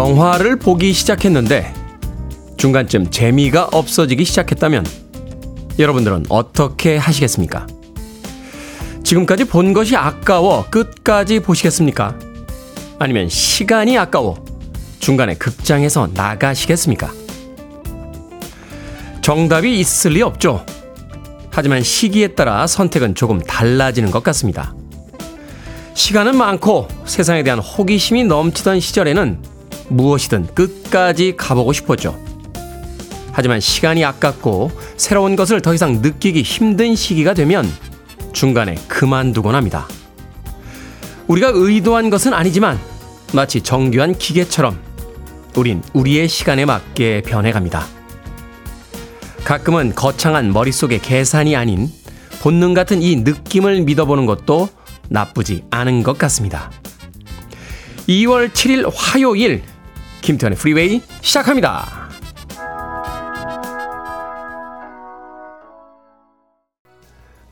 영화를 보기 시작했는데 중간쯤 재미가 없어지기 시작했다면 여러분들은 어떻게 하시겠습니까? 지금까지 본 것이 아까워 끝까지 보시겠습니까? 아니면 시간이 아까워 중간에 극장에서 나가시겠습니까? 정답이 있을 리 없죠. 하지만 시기에 따라 선택은 조금 달라지는 것 같습니다. 시간은 많고 세상에 대한 호기심이 넘치던 시절에는 무엇이든 끝까지 가보고 싶었죠. 하지만 시간이 아깝고 새로운 것을 더 이상 느끼기 힘든 시기가 되면 중간에 그만두곤 합니다. 우리가 의도한 것은 아니지만 마치 정교한 기계처럼 우린 우리의 시간에 맞게 변해갑니다. 가끔은 거창한 머릿속의 계산이 아닌 본능 같은 이 느낌을 믿어보는 것도 나쁘지 않은 것 같습니다. 2월 7일 화요일 김태훈의 프리웨이 시작합니다.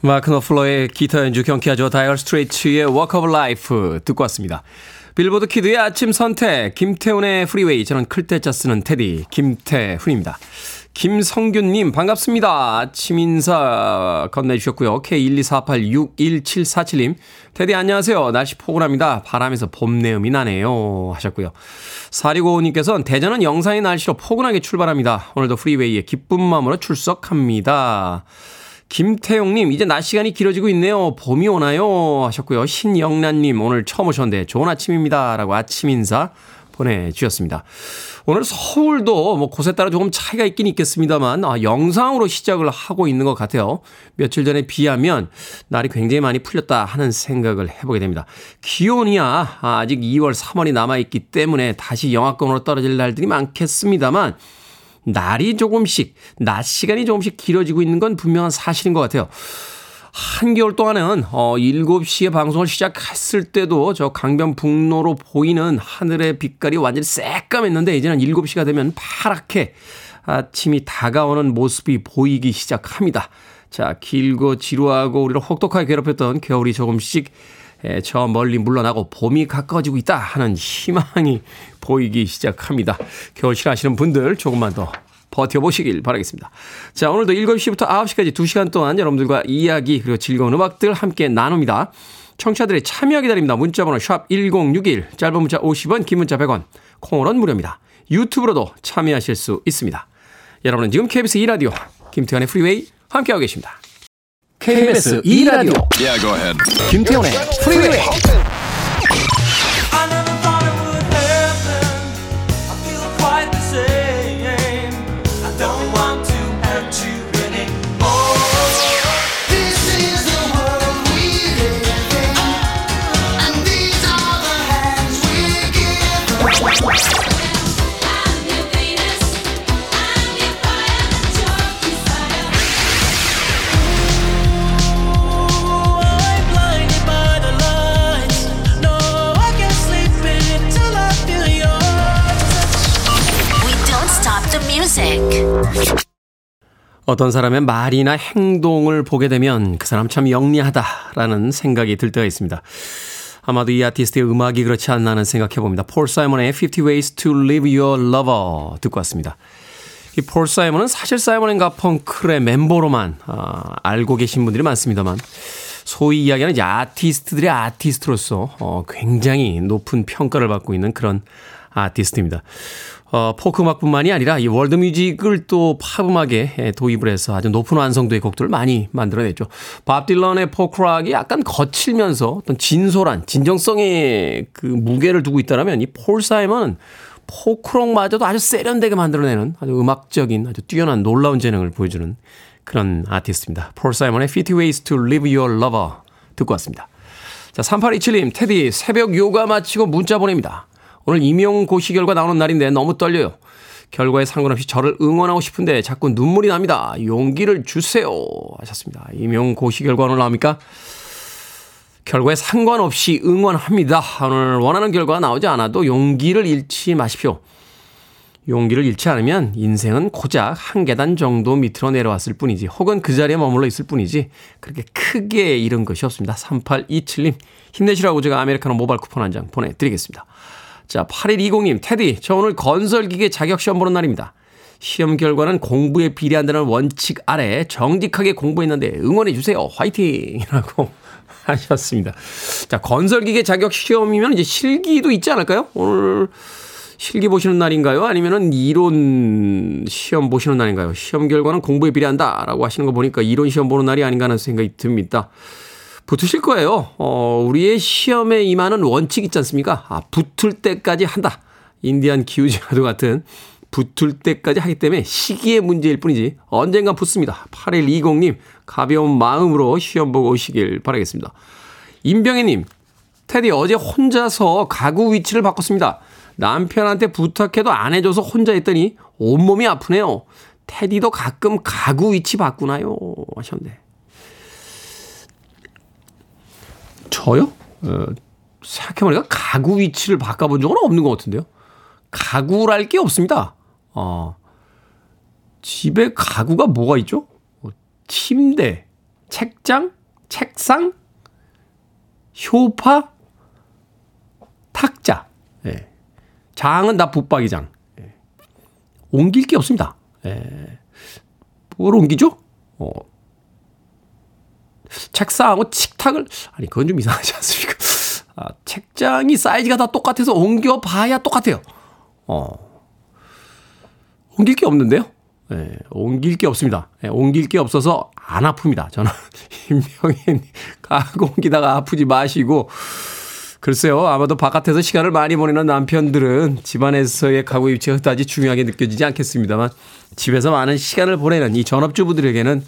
마크 노플러의 기타 연주 경쾌하죠. 다이어 스트레이츠의 Walk of Life 듣고 왔습니다. 빌보드 키드의 아침 선택 김태훈의 프리웨이 저는 클 때 짜 쓰는 테디 김태훈입니다. 김성균님 반갑습니다. 아침 인사 건네주셨고요. K124861747님 테디 안녕하세요. 날씨 포근합니다. 바람에서 봄 내음이 나네요 하셨고요. 4655님께서는 대전은 영상의 날씨로 포근하게 출발합니다. 오늘도 프리웨이에 기쁜 마음으로 출석합니다. 김태용님, 이제 낮 시간이 길어지고 있네요. 봄이 오나요? 하셨고요. 신영란님, 오늘 처음 오셨는데 좋은 아침입니다. 라고 아침 인사 보내주셨습니다. 오늘 서울도 뭐 곳에 따라 조금 차이가 있긴 있겠습니다만, 아, 영상으로 시작을 하고 있는 것 같아요. 며칠 전에 비하면 날이 굉장히 많이 풀렸다 하는 생각을 해보게 됩니다. 기온이야 아직 2월, 3월이 남아있기 때문에 다시 영하권으로 떨어질 날들이 많겠습니다만, 날이 조금씩, 낮 시간이 조금씩 길어지고 있는 건 분명한 사실인 것 같아요. 한겨울 동안은 어 7시에 방송을 시작했을 때도 저 강변북로로 보이는 하늘의 빛깔이 완전히 새까맸는데 이제는 7시가 되면 파랗게 아침이 다가오는 모습이 보이기 시작합니다. 자, 길고 지루하고 우리를 혹독하게 괴롭혔던 겨울이 조금씩 저 멀리 물러나고 봄이 가까워지고 있다 하는 희망이 보이기 시작합니다. 겨울 싫어하시는 분들 조금만 더 버텨보시길 바라겠습니다. 자, 오늘도 7시부터 9시까지 2시간 동안 여러분들과 이야기 그리고 즐거운 음악들 함께 나눕니다. 청취자들의 참여 기다립니다. 문자번호 샵 1061, 짧은 문자 50원, 긴 문자 100원, 콩으로는 무료입니다. 유튜브로도 참여하실 수 있습니다. 여러분은 지금 KBS 2라디오 김태훈의 프리웨이 함께하고 계십니다. KBS 2라디오 yeah, 김태훈의 프리웨이 어떤 사람의 말이나 행동을 보게 되면 그 사람 참 영리하다라는 생각이 들 때가 있습니다. 아마도 이 아티스트의 음악이 그렇지 않나 하는 생각해 봅니다. 폴 사이먼의 50 Ways to Leave Your Lover 듣고 왔습니다. 이 폴 사이먼은 사실 사이먼 앤 가펑클의 멤버로만 어, 알고 계신 분들이 많습니다만 소위 이야기하는 이제 아티스트들의 아티스트로서 어, 굉장히 높은 평가를 받고 있는 그런 아티스트입니다. 어, 포크 음악뿐만이 아니라 이 월드 뮤직을 또 팝 음악에 도입을 해서 아주 높은 완성도의 곡들을 많이 만들어냈죠. 밥 딜런의 포크락이 약간 거칠면서 어떤 진솔한 진정성의 그 무게를 두고 있다면 이 폴 사이먼은 포크록마저도 아주 세련되게 만들어내는 아주 음악적인 아주 뛰어난 놀라운 재능을 보여주는 그런 아티스트입니다. 폴 사이먼의 50 Ways to Leave Your Lover 듣고 왔습니다. 자, 3827님, 테디 새벽 요가 마치고 문자 보냅니다. 오늘 임용고시 결과 나오는 날인데 너무 떨려요. 결과에 상관없이 저를 응원하고 싶은데 자꾸 눈물이 납니다. 용기를 주세요. 하셨습니다. 임용고시 결과 오늘 나옵니까? 결과에 상관없이 응원합니다. 오늘 원하는 결과가 나오지 않아도 용기를 잃지 마십시오. 용기를 잃지 않으면 인생은 고작 한 계단 정도 밑으로 내려왔을 뿐이지, 혹은 그 자리에 머물러 있을 뿐이지, 그렇게 크게 잃은 것이 없습니다. 3827님, 힘내시라고 제가 아메리카노 모바일 쿠폰 한 장 보내드리겠습니다. 자, 8120님, 테디, 저 오늘 건설기계 자격시험 보는 날입니다. 시험 결과는 공부에 비례한다는 원칙 아래 정직하게 공부했는데 응원해주세요. 화이팅! 이라고 하셨습니다. 자, 건설기계 자격시험이면 이제 실기도 있지 않을까요? 오늘 실기 보시는 날인가요? 아니면은 이론 시험 보시는 날인가요? 시험 결과는 공부에 비례한다라고 하시는 거 보니까 이론 시험 보는 날이 아닌가 하는 생각이 듭니다. 붙으실 거예요. 어, 우리의 시험에 임하는 원칙 있지 않습니까? 아, 붙을 때까지 한다. 인디안 기우제와도 같은 붙을 때까지 하기 때문에 시기의 문제일 뿐이지 언젠간 붙습니다. 8120님 가벼운 마음으로 시험 보고 오시길 바라겠습니다. 임병혜님 테디 어제 혼자서 가구 위치를 바꿨습니다. 남편한테 부탁해도 안 해줘서 혼자 했더니 온몸이 아프네요. 테디도 가끔 가구 위치 바꾸나요? 하셨는데. 저요? 어, 생각해보니까 가구 위치를 바꿔본 적은 없는 것 같은데요. 가구랄 게 없습니다. 어, 집에 가구가 뭐가 있죠? 어, 침대, 책장, 책상, 효파, 탁자. 예. 장은 다 붙박이장. 예. 옮길 게 없습니다. 예. 뭘 옮기죠? 어, 책상하고 식탁을 아니 그건 좀 이상하지 않습니까? 아, 책장이 사이즈가 다 똑같아서 옮겨 봐야 똑같아요. 어. 옮길 게 없는데요. 예, 옮길 게 없습니다. 예, 옮길 게 없어서 안 아픕니다. 저는 임명인 가고 옮기다가 아프지 마시고 글쎄요. 아마도 바깥에서 시간을 많이 보내는 남편들은 집안에서의 가구 위치가 그다지 중요하게 느껴지지 않겠습니다만 집에서 많은 시간을 보내는 이 전업주부들에게는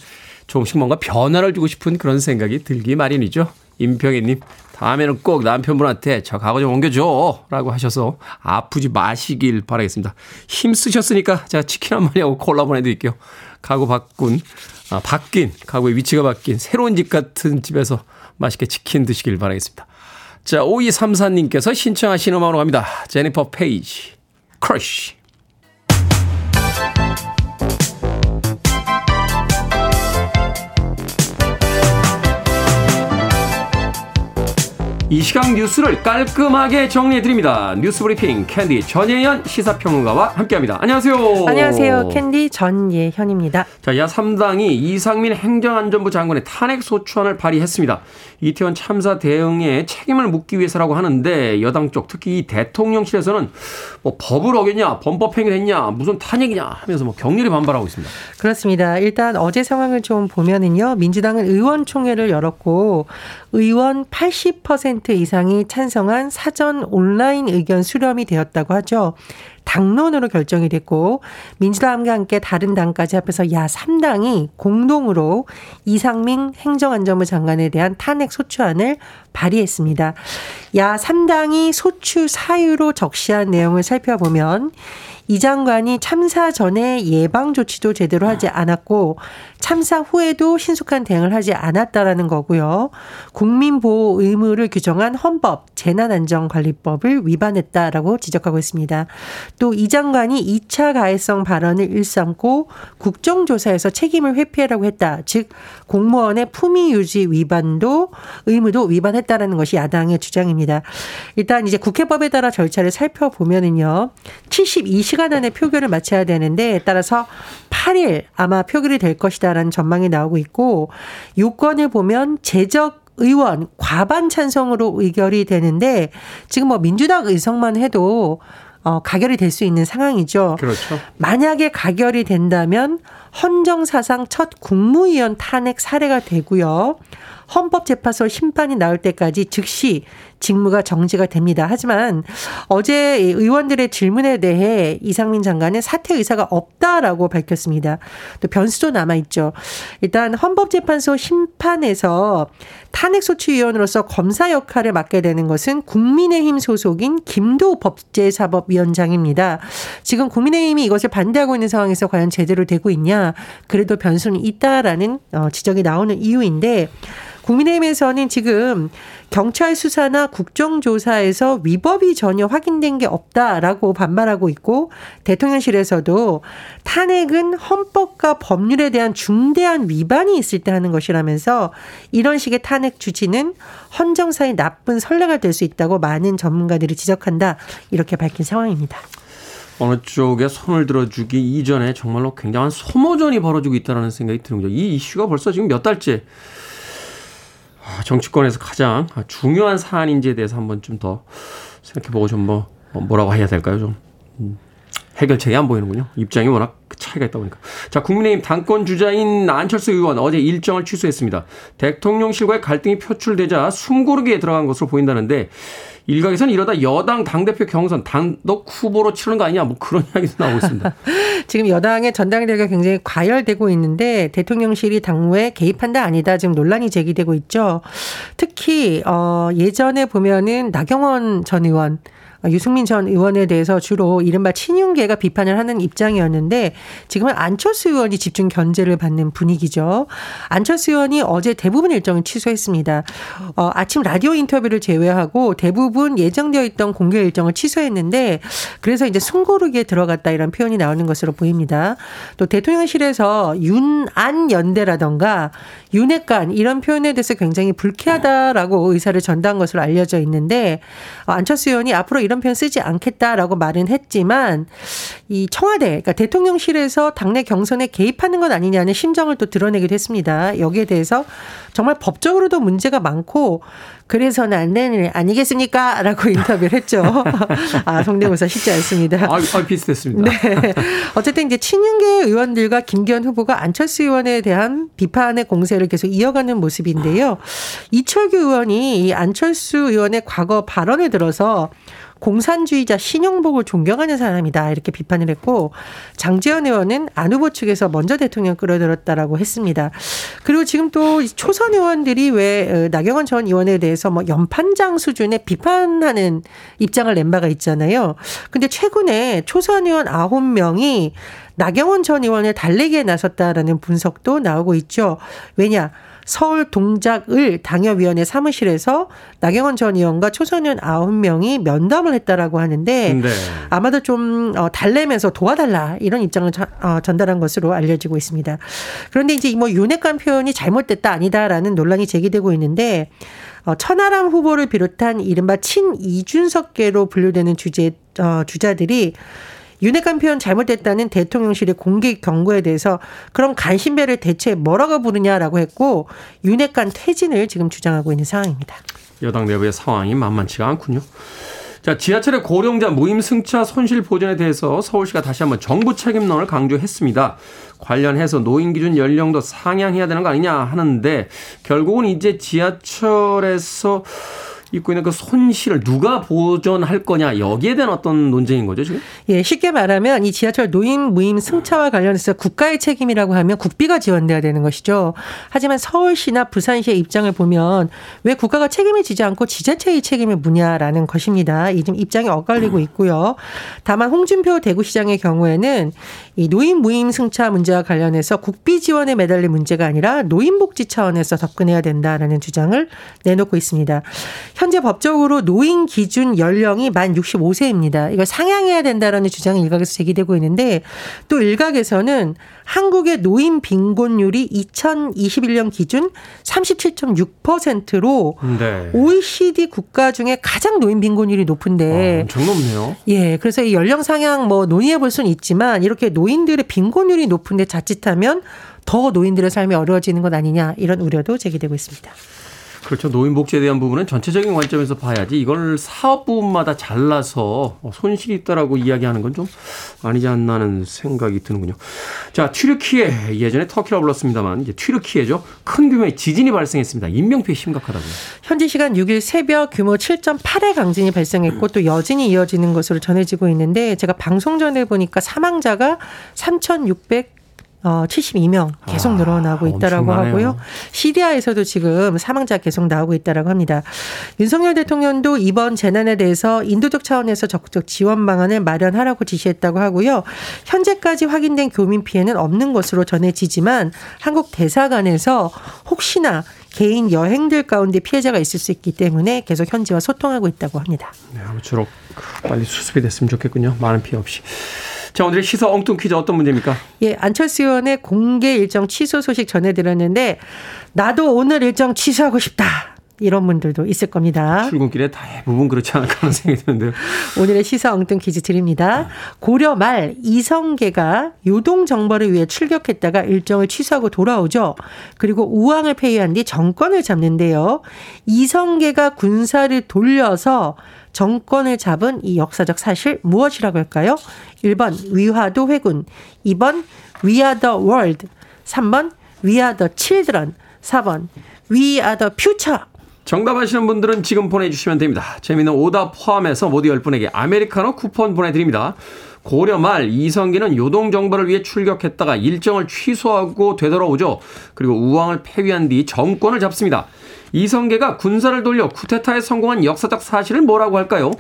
조금씩 뭔가 변화를 주고 싶은 그런 생각이 들기 마련이죠. 임평희님, 다음에는 꼭 남편분한테 저 가구 좀 옮겨줘. 라고 하셔서 아프지 마시길 바라겠습니다. 힘쓰셨으니까 제가 치킨 한 마리하고 콜라 보내드릴게요. 가구 바꾼, 아, 바뀐, 가구의 위치가 바뀐 새로운 집 같은 집에서 맛있게 치킨 드시길 바라겠습니다. 자, 5234님께서 신청하신 음악으로 갑니다. 제니퍼 페이지, 크러쉬. 이 시각 뉴스를 깔끔하게 정리해드립니다. 뉴스 브리핑 캔디 전예현 시사평론가와 함께합니다. 안녕하세요. 안녕하세요. 캔디 전예현입니다. 자, 야 3당이 이상민 행정안전부 장관의 탄핵 소추안을 발의했습니다. 이태원 참사 대응에 책임을 묻기 위해서라고 하는데 여당 쪽 특히 이 대통령실에서는 뭐 법을 어겼냐, 범법행위를 했냐, 무슨 탄핵이냐 하면서 뭐 격렬히 반발하고 있습니다. 그렇습니다. 일단 어제 상황을 좀 보면은요. 민주당은 의원총회를 열었고 의원 80% 이상이 찬성한 사전 온라인 의견 수렴이 되었다고 하죠. 당론으로 결정이 됐고 민주당과 함께 다른 당까지 합해서 야 3당이 공동으로 이상민 행정안전부 장관에 대한 탄핵 소추안을 발의했습니다. 야 3당이 소추 사유로 적시한 내용을 살펴보면 이 장관이 참사 전에 예방 조치도 제대로 하지 않았고 참사 후에도 신속한 대응을 하지 않았다라는 거고요. 국민보호 의무를 규정한 헌법 재난안전관리법을 위반했다라고 지적하고 있습니다. 또 이 장관이 2차 가해성 발언을 일삼고 국정조사에서 책임을 회피하라고 했다. 즉 공무원의 품위 유지 위반도 의무도 위반했다라는 것이 야당의 주장입니다. 일단 이제 국회법에 따라 절차를 살펴보면은요. 72시간 안에 표결을 마쳐야 되는데 따라서 8일 아마 표결이 될 것이다 라는 전망이 나오고 있고 요건을 보면 제적 의원 과반 찬성으로 의결이 되는데 지금 뭐 민주당 의석만 해도 어, 가결이 될 수 있는 상황이죠. 그렇죠. 만약에 가결이 된다면 헌정 사상 첫 국무위원 탄핵 사례가 되고요. 헌법재판소 심판이 나올 때까지 즉시 직무가 정지가 됩니다. 하지만 어제 의원들의 질문에 대해 이상민 장관은 사퇴 의사가 없다라고 밝혔습니다. 또 변수도 남아 있죠. 일단 헌법재판소 심판에서 탄핵소추위원으로서 검사 역할을 맡게 되는 것은 국민의힘 소속인 김도 법제사법위원장입니다. 지금 국민의힘이 이것을 반대하고 있는 상황에서 과연 제대로 되고 있냐. 그래도 변수는 있다라는 어, 지적이 나오는 이유인데 국민의힘에서는 지금 경찰 수사나 국정조사에서 위법이 전혀 확인된 게 없다라고 반발하고 있고 대통령실에서도 탄핵은 헌법과 법률에 대한 중대한 위반이 있을 때 하는 것이라면서 이런 식의 탄핵 주지는 헌정사의 나쁜 선례가 될 수 있다고 많은 전문가들이 지적한다 이렇게 밝힌 상황입니다. 어느 쪽에 손을 들어주기 이전에 정말로 굉장한 소모전이 벌어지고 있다는 생각이 드는 거죠. 이 이슈가 벌써 지금 몇 달째 아, 정치권에서 가장 중요한 사안인지에 대해서 한번 좀 더 생각해보고 좀 뭐, 뭐, 뭐라고 해야 될까요? 좀 음, 해결책이 안 보이는군요. 입장이 워낙 차이가 있다 보니까. 자, 국민의힘 당권 주자인 안철수 의원 어제 일정을 취소했습니다. 대통령실과의 갈등이 표출되자 숨고르기에 들어간 것으로 보인다는데 일각에서는 이러다 여당 당대표 경선 단독 후보로 치르는 거 아니냐 뭐 그런 이야기도 나오고 있습니다. 지금 여당의 전당대회가 굉장히 과열되고 있는데 대통령실이 당무에 개입한다 아니다 지금 논란이 제기되고 있죠. 특히 어 예전에 보면은 나경원 전 의원 유승민 전 의원에 대해서 주로 이른바 친윤계가 비판을 하는 입장이었는데 지금은 안철수 의원이 집중 견제를 받는 분위기죠. 안철수 의원이 어제 대부분 일정을 취소했습니다. 어, 아침 라디오 인터뷰를 제외하고 대부분 예정되어 있던 공개 일정을 취소했는데 그래서 이제 숨고르기에 들어갔다 이런 표현이 나오는 것으로 보입니다. 또 대통령실에서 윤안 연대라던가 윤핵관 이런 표현에 대해서 굉장히 불쾌하다라고 의사를 전달한 것으로 알려져 있는데 어, 안철수 의원이 앞으로 이런 표현 쓰지 않겠다라고 말은 했지만 이 청와대 그러니까 대통령실에서 당내 경선에 개입하는 것 아니냐는 심정을 또 드러내기도 했습니다. 여기에 대해서 정말 법적으로도 문제가 많고 그래서는 안 되는 일 아니겠습니까? 라고 인터뷰를 했죠. 아, 성대모사 쉽지 않습니다. 아, 아 비슷했습니다. 네. 어쨌든 이제 친윤계 의원들과 김기현 후보가 안철수 의원에 대한 비판의 공세를 계속 이어가는 모습인데요. 이철규 의원이 이 안철수 의원의 과거 발언에 들어서 공산주의자 신용복을 존경하는 사람이다 이렇게 비판을 했고 장재현 의원은 안 후보 측에서 먼저 대통령 끌어들였다라고 했습니다. 그리고 지금 또 초선 의원들이 왜 어, 나경원 전 의원에 대해서 뭐 연판장 수준의 비판하는 입장을 낸 바가 있잖아요. 근데 최근에 초선 의원 9명이 나경원 전 의원을 달래기에 나섰다라는 분석도 나오고 있죠. 왜냐? 서울 동작을 당협위원회 사무실에서 나경원 전 의원과 초선의원 9명이 면담을 했다라고 하는데 네. 아마도 좀 어, 달래면서 도와달라 이런 입장을 어, 전달한 것으로 알려지고 있습니다. 그런데 이제 뭐 윤핵관 표현이 잘못됐다 아니다라는 논란이 제기되고 있는데 어, 천하람 후보를 비롯한 이른바 친이준석계로 분류되는 주제 어, 주자들이 윤핵관 표현 잘못됐다는 대통령실의 공개 경고에 대해서 그럼 간신배를 대체 뭐라고 부르냐라고 했고 윤핵관 퇴진을 지금 주장하고 있는 상황입니다. 여당 내부의 상황이 만만치가 않군요. 자, 지하철의 고령자 무임 승차 손실 보전에 대해서 서울시가 다시 한번 정부 책임론을 강조했습니다. 관련해서 노인 기준 연령도 상향해야 되는 거 아니냐 하는데 결국은 이제 지하철에서 입고 있는 그 손실을 누가 보존할 거냐 여기에 대한 어떤 논쟁인 거죠 지금? 예, 쉽게 말하면 이 지하철 노인 무임 승차와 관련해서 국가의 책임이라고 하면 국비가 지원돼야 되는 것이죠. 하지만 서울시나 부산시의 입장을 보면 왜 국가가 책임을 지지 않고 지자체의 책임을 무냐라는 것입니다. 이좀 입장이 엇갈리고 있고요. 다만 홍준표 대구시장의 경우에는 이 노인 무임 승차 문제와 관련해서 국비 지원에 매달릴 문제가 아니라 노인 복지 차원에서 접근해야 된다라는 주장을 내놓고 있습니다. 현재 법적으로 노인 기준 연령이 만 65세입니다. 이걸 상향해야 된다라는 주장이 일각에서 제기되고 있는데 또 일각에서는 한국의 노인 빈곤율이 2021년 기준 37.6%로 네. OECD 국가 중에 가장 노인 빈곤율이 높은데 아, 엄청 높네요. 예, 그래서 이 연령 상향 뭐 논의해 볼 수는 있지만 이렇게 노인 들의 빈곤율이 높은데 자칫하면 더 노인들의 삶이 어려워지는 것 아니냐 이런 우려도 제기되고 있습니다. 그렇죠. 노인 복지에 대한 부분은 전체적인 관점에서 봐야지 이걸 사업 부분마다 잘라서 손실이 있다라고 이야기하는 건 좀 아니지 않나 하는 생각이 드는군요. 자, 튀르키예 예전에 터키라 불렀습니다만 이제 튀르키예죠. 큰 규모의 지진이 발생했습니다. 인명피해 심각하다고요. 현지 시간 6일 새벽 규모 7.8의 강진이 발생했고 또 여진이 이어지는 것으로 전해지고 있는데 제가 방송 전에 보니까 사망자가 3,600 어, 72명 계속 아, 늘어나고 있다라고 아, 하고요. 시리아에서도 지금 사망자 계속 나오고 있다라고 합니다. 윤석열 대통령도 이번 재난에 대해서 인도적 차원에서 적극적 지원 방안을 마련하라고 지시했다고 하고요. 현재까지 확인된 교민 피해는 없는 것으로 전해지지만 한국 대사관에서 혹시나 개인 여행들 가운데 피해자가 있을 수 있기 때문에 계속 현지와 소통하고 있다고 합니다. 네, 아무쪼록 빨리 수습이 됐으면 좋겠군요. 많은 피해 없이. 자, 오늘의 시사 엉뚱 퀴즈 어떤 문제입니까? 예, 안철수 의원의 공개 일정 취소 소식 전해드렸는데, 나도 오늘 일정 취소하고 싶다. 이런 분들도 있을 겁니다. 출근길에 대부분 그렇지 않을까 하는 생각이 드는데요. 오늘의 시사 엉뚱 퀴즈 드립니다. 고려 말 이성계가 요동 정벌을 위해 출격했다가 일정을 취소하고 돌아오죠. 그리고 우왕을 폐위한 뒤 정권을 잡는데요. 이성계가 군사를 돌려서 정권을 잡은 이 역사적 사실 무엇이라고 할까요? 1번 위화도 회군, 2번 We are the world, 3번 We are the children, 4번 We are the future. 정답 아시는 분들은 지금 보내주시면 됩니다. 재미있는 오답 포함해서 모두 10분에게 아메리카노 쿠폰 보내드립니다. 고려 말 이성기는 요동 정벌을 위해 출격했다가 일정을 취소하고 되돌아오죠. 그리고 우왕을 폐위한 뒤 정권을 잡습니다. 이성계가 군사를 돌려 쿠데타에 성공한 역사적 사실을 뭐라고 할까요?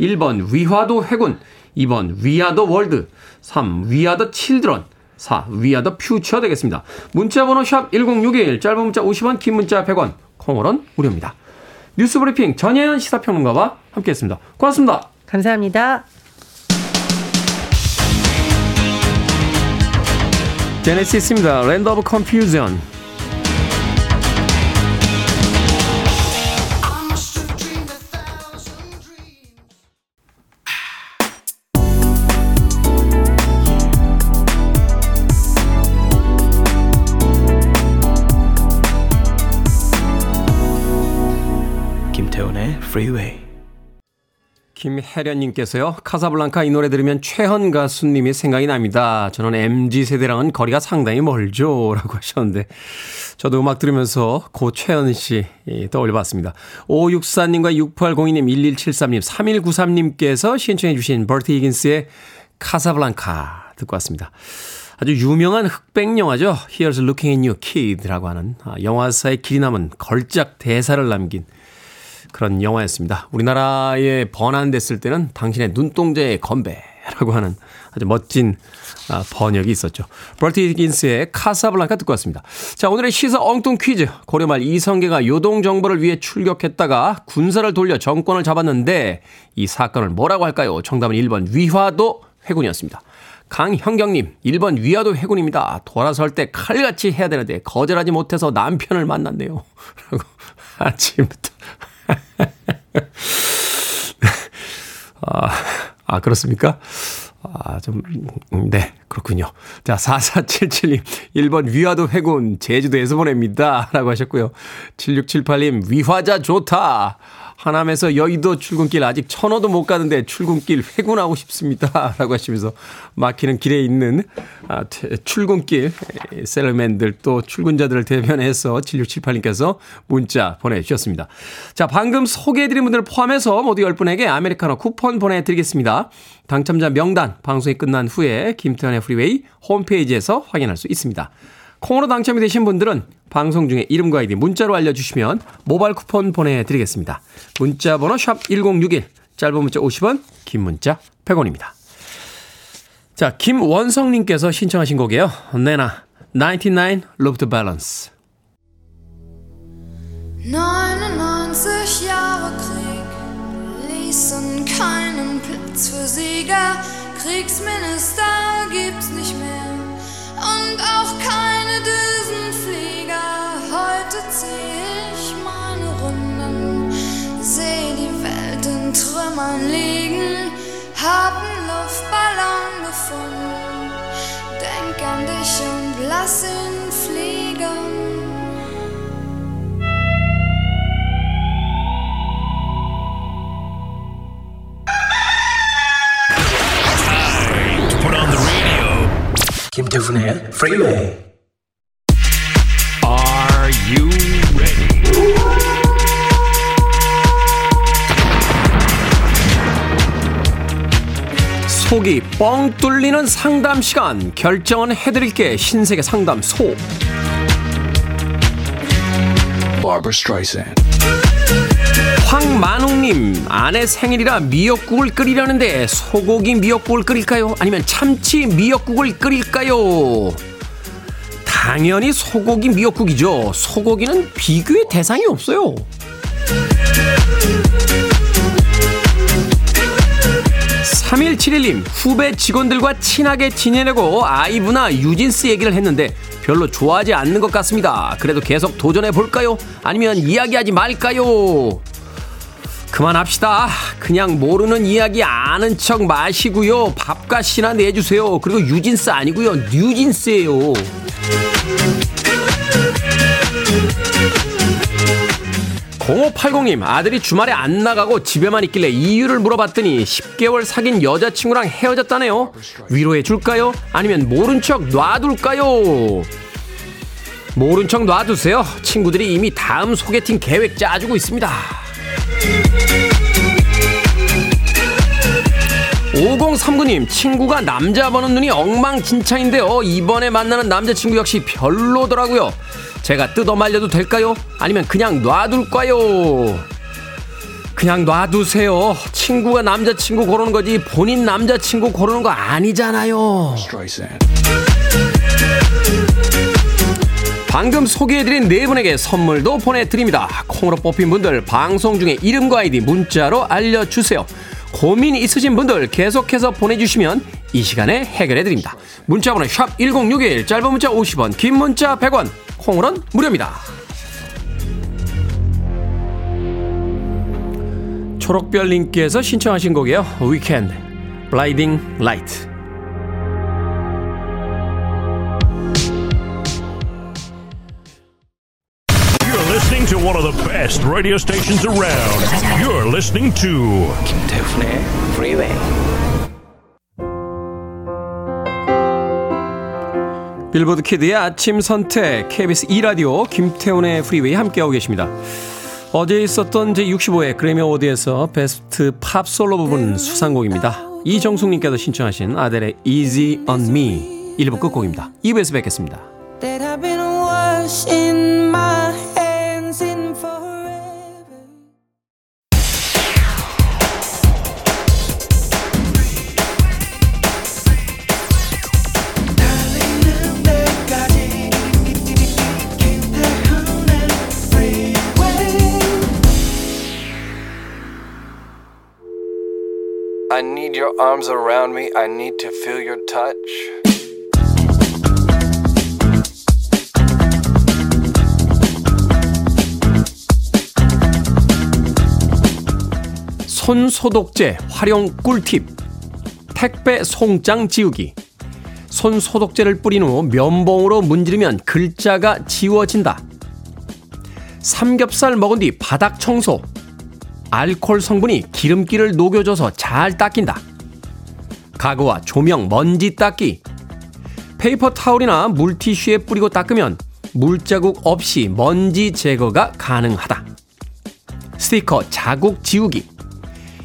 1번 위화도 회군, 2번 We Are the World, 3 We Are the Children, 4 We Are the Future 되겠습니다. 문자 번호 샵 1061, 짧은 문자 50원, 긴 문자 100원, 콩으로는 무료입니다. 뉴스 브리핑 전예현 시사평론가와 함께했습니다. 고맙습니다. 감사합니다. 제네시스입니다. Land of Confusion. Freeway. 김혜련님께서요. 카사블랑카 이 노래 들으면 최헌 가수님이 생각이 납니다. 저는 MZ 세대랑은 거리가 상당히 멀죠. 라고 하셨는데 저도 음악 들으면서 고 최헌 씨 떠올려봤습니다. 564님과 6802님, 1173님, 3193님께서 신청해 주신 버티 히긴스의 카사블랑카 듣고 왔습니다. 아주 유명한 흑백 영화죠. Here's Looking at You Kid라고 하는 아, 영화사의 길이 남은 걸작 대사를 남긴 그런 영화였습니다. 우리나라에 번안됐을 때는 당신의 눈동자의 건배라고 하는 아주 멋진 아, 번역이 있었죠. 버티 히긴스의 카사블랑카 듣고 왔습니다. 자, 오늘의 시사 엉뚱 퀴즈. 고려말 이성계가 요동 정벌을 위해 출격했다가 군사를 돌려 정권을 잡았는데 이 사건을 뭐라고 할까요? 정답은 1번 위화도 회군이었습니다. 강형경님, 1번 위화도 해군입니다. 돌아설 때 칼같이 해야 되는데 거절하지 못해서 남편을 만났네요. 라고 아침부터 아, 아, 그렇습니까? 아, 좀, 음, 네, 그렇군요. 자, 4477님, 1번 위화도 해군, 제주도에서 보냅니다. 라고 하셨고요. 7678님, 위화자 좋다. 하남에서 여의도 출근길 아직 천호도 못 가는데 출근길 회군하고 싶습니다. 라고 하시면서 막히는 길에 있는 아, 출근길 셀러맨들 또 출근자들을 대변해서 7678님께서 문자 보내주셨습니다. 자, 방금 소개해드린 분들 포함해서 모두 10분에게 아메리카노 쿠폰 보내드리겠습니다. 당첨자 명단 방송이 끝난 후에 김태훈의 프리웨이 홈페이지에서 확인할 수 있습니다. 콩으로 당첨이 되신 분들은 방송 중에 이름과 아이디 문자로 알려주시면 모바일 쿠폰 보내드리겠습니다. 문자 번호 샵 1061, 짧은 문자 50원, 긴 문자 100원입니다. 자, 김원성님께서 신청하신 곡이에요. 네나, 99 Luftballons. 99 Jahre Krieg ließen keinen Platz für Sieger. Kriegsminister gibt's nicht mehr und auch keine Düsenflieger. Heute zieh ich meine Runden, seh die Welt in Trümmern liegen, hab einen Luftballon gefunden, denk an dich und lass ihn fliegen. 김태훈의 Freeway. Are you ready? 속이 뻥 뚫리는 상담 시간 결정은 해드릴게 신세계 상담소. Barbara Streisand. 황만웅님, 아내 생일이라 미역국을 끓이려는데 소고기 미역국을 끓일까요? 아니면 참치 미역국을 끓일까요? 다 당연히 소고기 미역국이죠. 소고기는 비교의 대상이 없어요. 3171님, 후배 직원들과 친하게 지내려고 아이브나 유진스 얘기를 했는데 별로 좋아하지 않는 것 같습니다. 그래도 계속 도전해 볼까요? 아니면 이야기하지 말까요? 그만합시다. 그냥 모르는 이야기 아는 척 마시고요. 밥값이나 내주세요. 그리고 유진스 아니고요. 뉴진스예요. 0580님, 아들이 주말에 안 나가고 집에만 있길래 이유를 물어봤더니 10개월 사귄 여자친구랑 헤어졌다네요. 위로해 줄까요? 아니면 모른 척 놔둘까요? 모른 척 놔두세요. 친구들이 이미 다음 소개팅 계획 짜주고 있습니다. 5039님, 친구가 남자 보는 눈이 엉망진창인데요. 이번에 만나는 남자친구 역시 별로더라고요. 제가 뜯어 말려도 될까요? 아니면 그냥 놔둘까요? 그냥 놔두세요. 친구가 남자친구 고르는 거지 본인 남자친구 고르는 거 아니잖아요. 방금 소개해드린 네 분에게 선물도 보내드립니다. 콩으로 뽑힌 분들 방송 중에 이름과 아이디 문자로 알려주세요. 고민 있으신 분들 계속해서 보내주시면 이 시간에 해결해드립니다. 문자번호 샵 1061, 짧은 문자 50원, 긴 문자 100원, 콩으로는 무료입니다. 초록별님께서 신청하신 곡이에요. 위켄드, Blinding Lights. One of the best radio stations around. You're listening to 김태훈의 Freeway. 빌보드 키드의 아침 선택 KBS 2 라디오 김태훈의 프리웨이 함께하고 계십니다. 어제 있었던 제65회 그래미 어워드에서 베스트 팝 솔로 부분 수상곡입니다. 이정숙님께서 신청하신 아델의 Easy on Me 1부 끝곡입니다. 2부에서 뵙겠습니다. I need your arms around me. I need to feel your touch. 손 소독제 활용 꿀팁. 택배 송장 지우기. 손 소독제를 뿌린 후 면봉으로 문지르면 글자가 지워진다. 삼겹살 먹은 뒤 바닥 청소. 알코올 성분이 기름기를 녹여줘서 잘 닦인다. 가구와 조명 먼지 닦기. 페이퍼 타올이나 물티슈에 뿌리고 닦으면 물자국 없이 먼지 제거가 가능하다. 스티커 자국 지우기.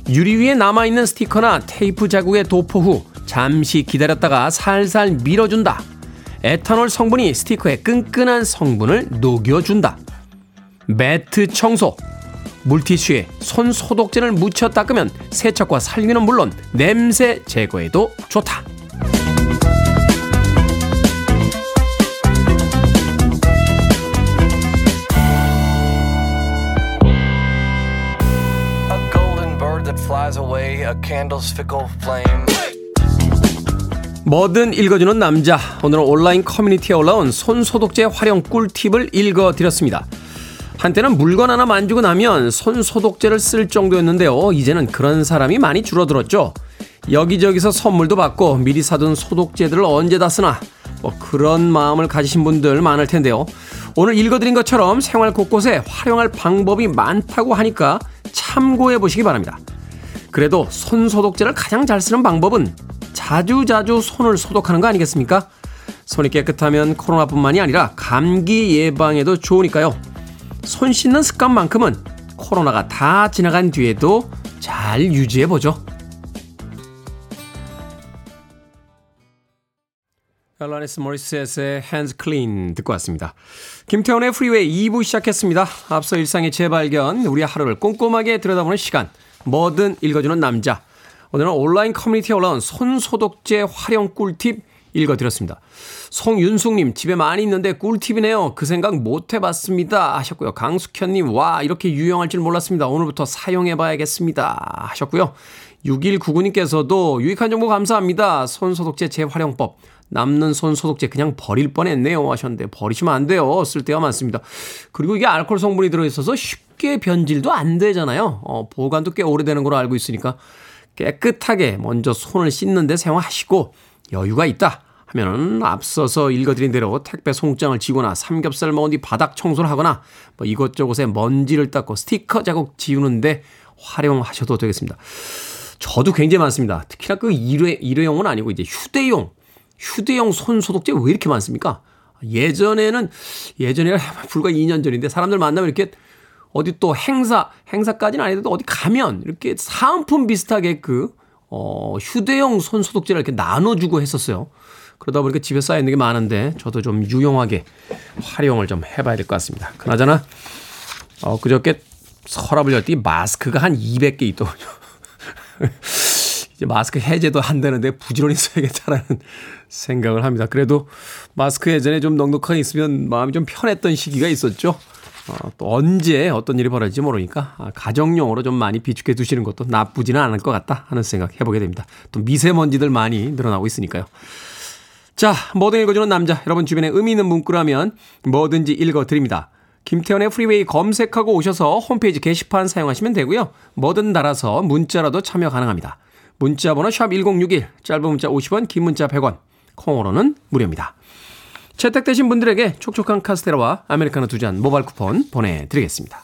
유리 위에 남아있는 스티커나 테이프 자국에 도포 후 잠시 기다렸다가 살살 밀어준다. 에탄올 성분이 스티커의 끈끈한 성분을 녹여준다. 매트 청소. 물티슈에 손 소독제를 묻혀 닦으면 세척과 살균은 물론 냄새 제거에도 좋다. A golden bird that flies away, a candle's fickle flame. 뭐든 읽어주는 남자. 오늘은 온라인 커뮤니티에 올라온 손 소독제 활용 꿀팁을 읽어드렸습니다. 한때는 물건 하나 만지고 나면 손 소독제를 쓸 정도였는데요. 이제는 그런 사람이 많이 줄어들었죠. 여기저기서 선물도 받고 미리 사둔 소독제들을 언제 다 쓰나 뭐 그런 마음을 가지신 분들 많을 텐데요. 오늘 읽어드린 것처럼 생활 곳곳에 활용할 방법이 많다고 하니까 참고해 보시기 바랍니다. 그래도 손 소독제를 가장 잘 쓰는 방법은 자주자주 손을 소독하는 거 아니겠습니까? 손이 깨끗하면 코로나뿐만이 아니라 감기 예방에도 좋으니까요. 손 씻는 습관만큼은 코로나가 다 지나간 뒤에도 잘 유지해 보죠. 앨라니스 모리셋의 Hands Clean 듣고 왔습니다. 김태훈의 프리웨이 2부 시작했습니다. 앞서 일상의 재발견, 우리 하루를 꼼꼼하게 들여다보는 시간, 뭐든 읽어주는 남자. 오늘은 온라인 커뮤니티에 올라온 손 소독제 활용 꿀팁 읽어드렸습니다. 송윤숙님, 집에 많이 있는데 꿀팁이네요. 그 생각 못 해봤습니다. 하셨고요. 강숙현님, 와, 이렇게 유용할 줄 몰랐습니다. 오늘부터 사용해봐야겠습니다. 하셨고요. 6199님께서도 유익한 정보 감사합니다. 손소독제 재활용법. 남는 손소독제 그냥 버릴 뻔했네요. 하셨는데 버리시면 안 돼요. 쓸 때가 많습니다. 그리고 이게 알코올 성분이 들어있어서 쉽게 변질도 안 되잖아요. 어, 보관도 꽤 오래되는 걸로 알고 있으니까 깨끗하게 먼저 손을 씻는 데 사용하시고 여유가 있다. 하면은 앞서서 읽어드린 대로 택배 송장을 지거나 삼겹살 먹은 뒤 바닥 청소를 하거나 뭐 이것저것에 먼지를 닦고 스티커 자국 지우는데 활용하셔도 되겠습니다. 저도 굉장히 많습니다. 특히나 그 일회, 일회용은 아니고 이제 휴대용, 휴대용 손 소독제 왜 이렇게 많습니까? 예전에는, 예전에 불과 2년 전인데 사람들 만나면 이렇게 어디 또 행사, 행사까지는 아니더라도 어디 가면 이렇게 사은품 비슷하게 그, 어, 휴대용 손 소독제를 이렇게 나눠주고 했었어요. 그러다 보니까 집에 쌓여있는 게 많은데 저도 좀 유용하게 활용을 좀 해봐야 될 것 같습니다. 그나저나, 어, 그저께 서랍을 열더니 마스크가 한 200개 있더군요. 이제 마스크 해제도 한다는데 부지런히 써야겠다라는 생각을 합니다. 그래도 마스크 예전에 좀 넉넉하게 있으면 마음이 좀 편했던 시기가 있었죠. 어, 또 언제 어떤 일이 벌어질지 모르니까 아, 가정용으로 좀 많이 비축해 두시는 것도 나쁘지는 않을 것 같다 하는 생각 해보게 됩니다. 또 미세먼지들 많이 늘어나고 있으니까요. 자, 뭐든 읽어주는 남자. 여러분 주변에 의미 있는 문구라면 뭐든지 읽어드립니다. 김태훈의 프리웨이 검색하고 오셔서 홈페이지 게시판 사용하시면 되고요. 뭐든 달아서 문자로도 참여 가능합니다. 문자 번호 샵 1061, 짧은 문자 50원, 긴 문자 100원, 콩으로는 무료입니다. 채택되신 분들에게 촉촉한 카스테라와 아메리카노 두 잔 모바일 쿠폰 보내드리겠습니다.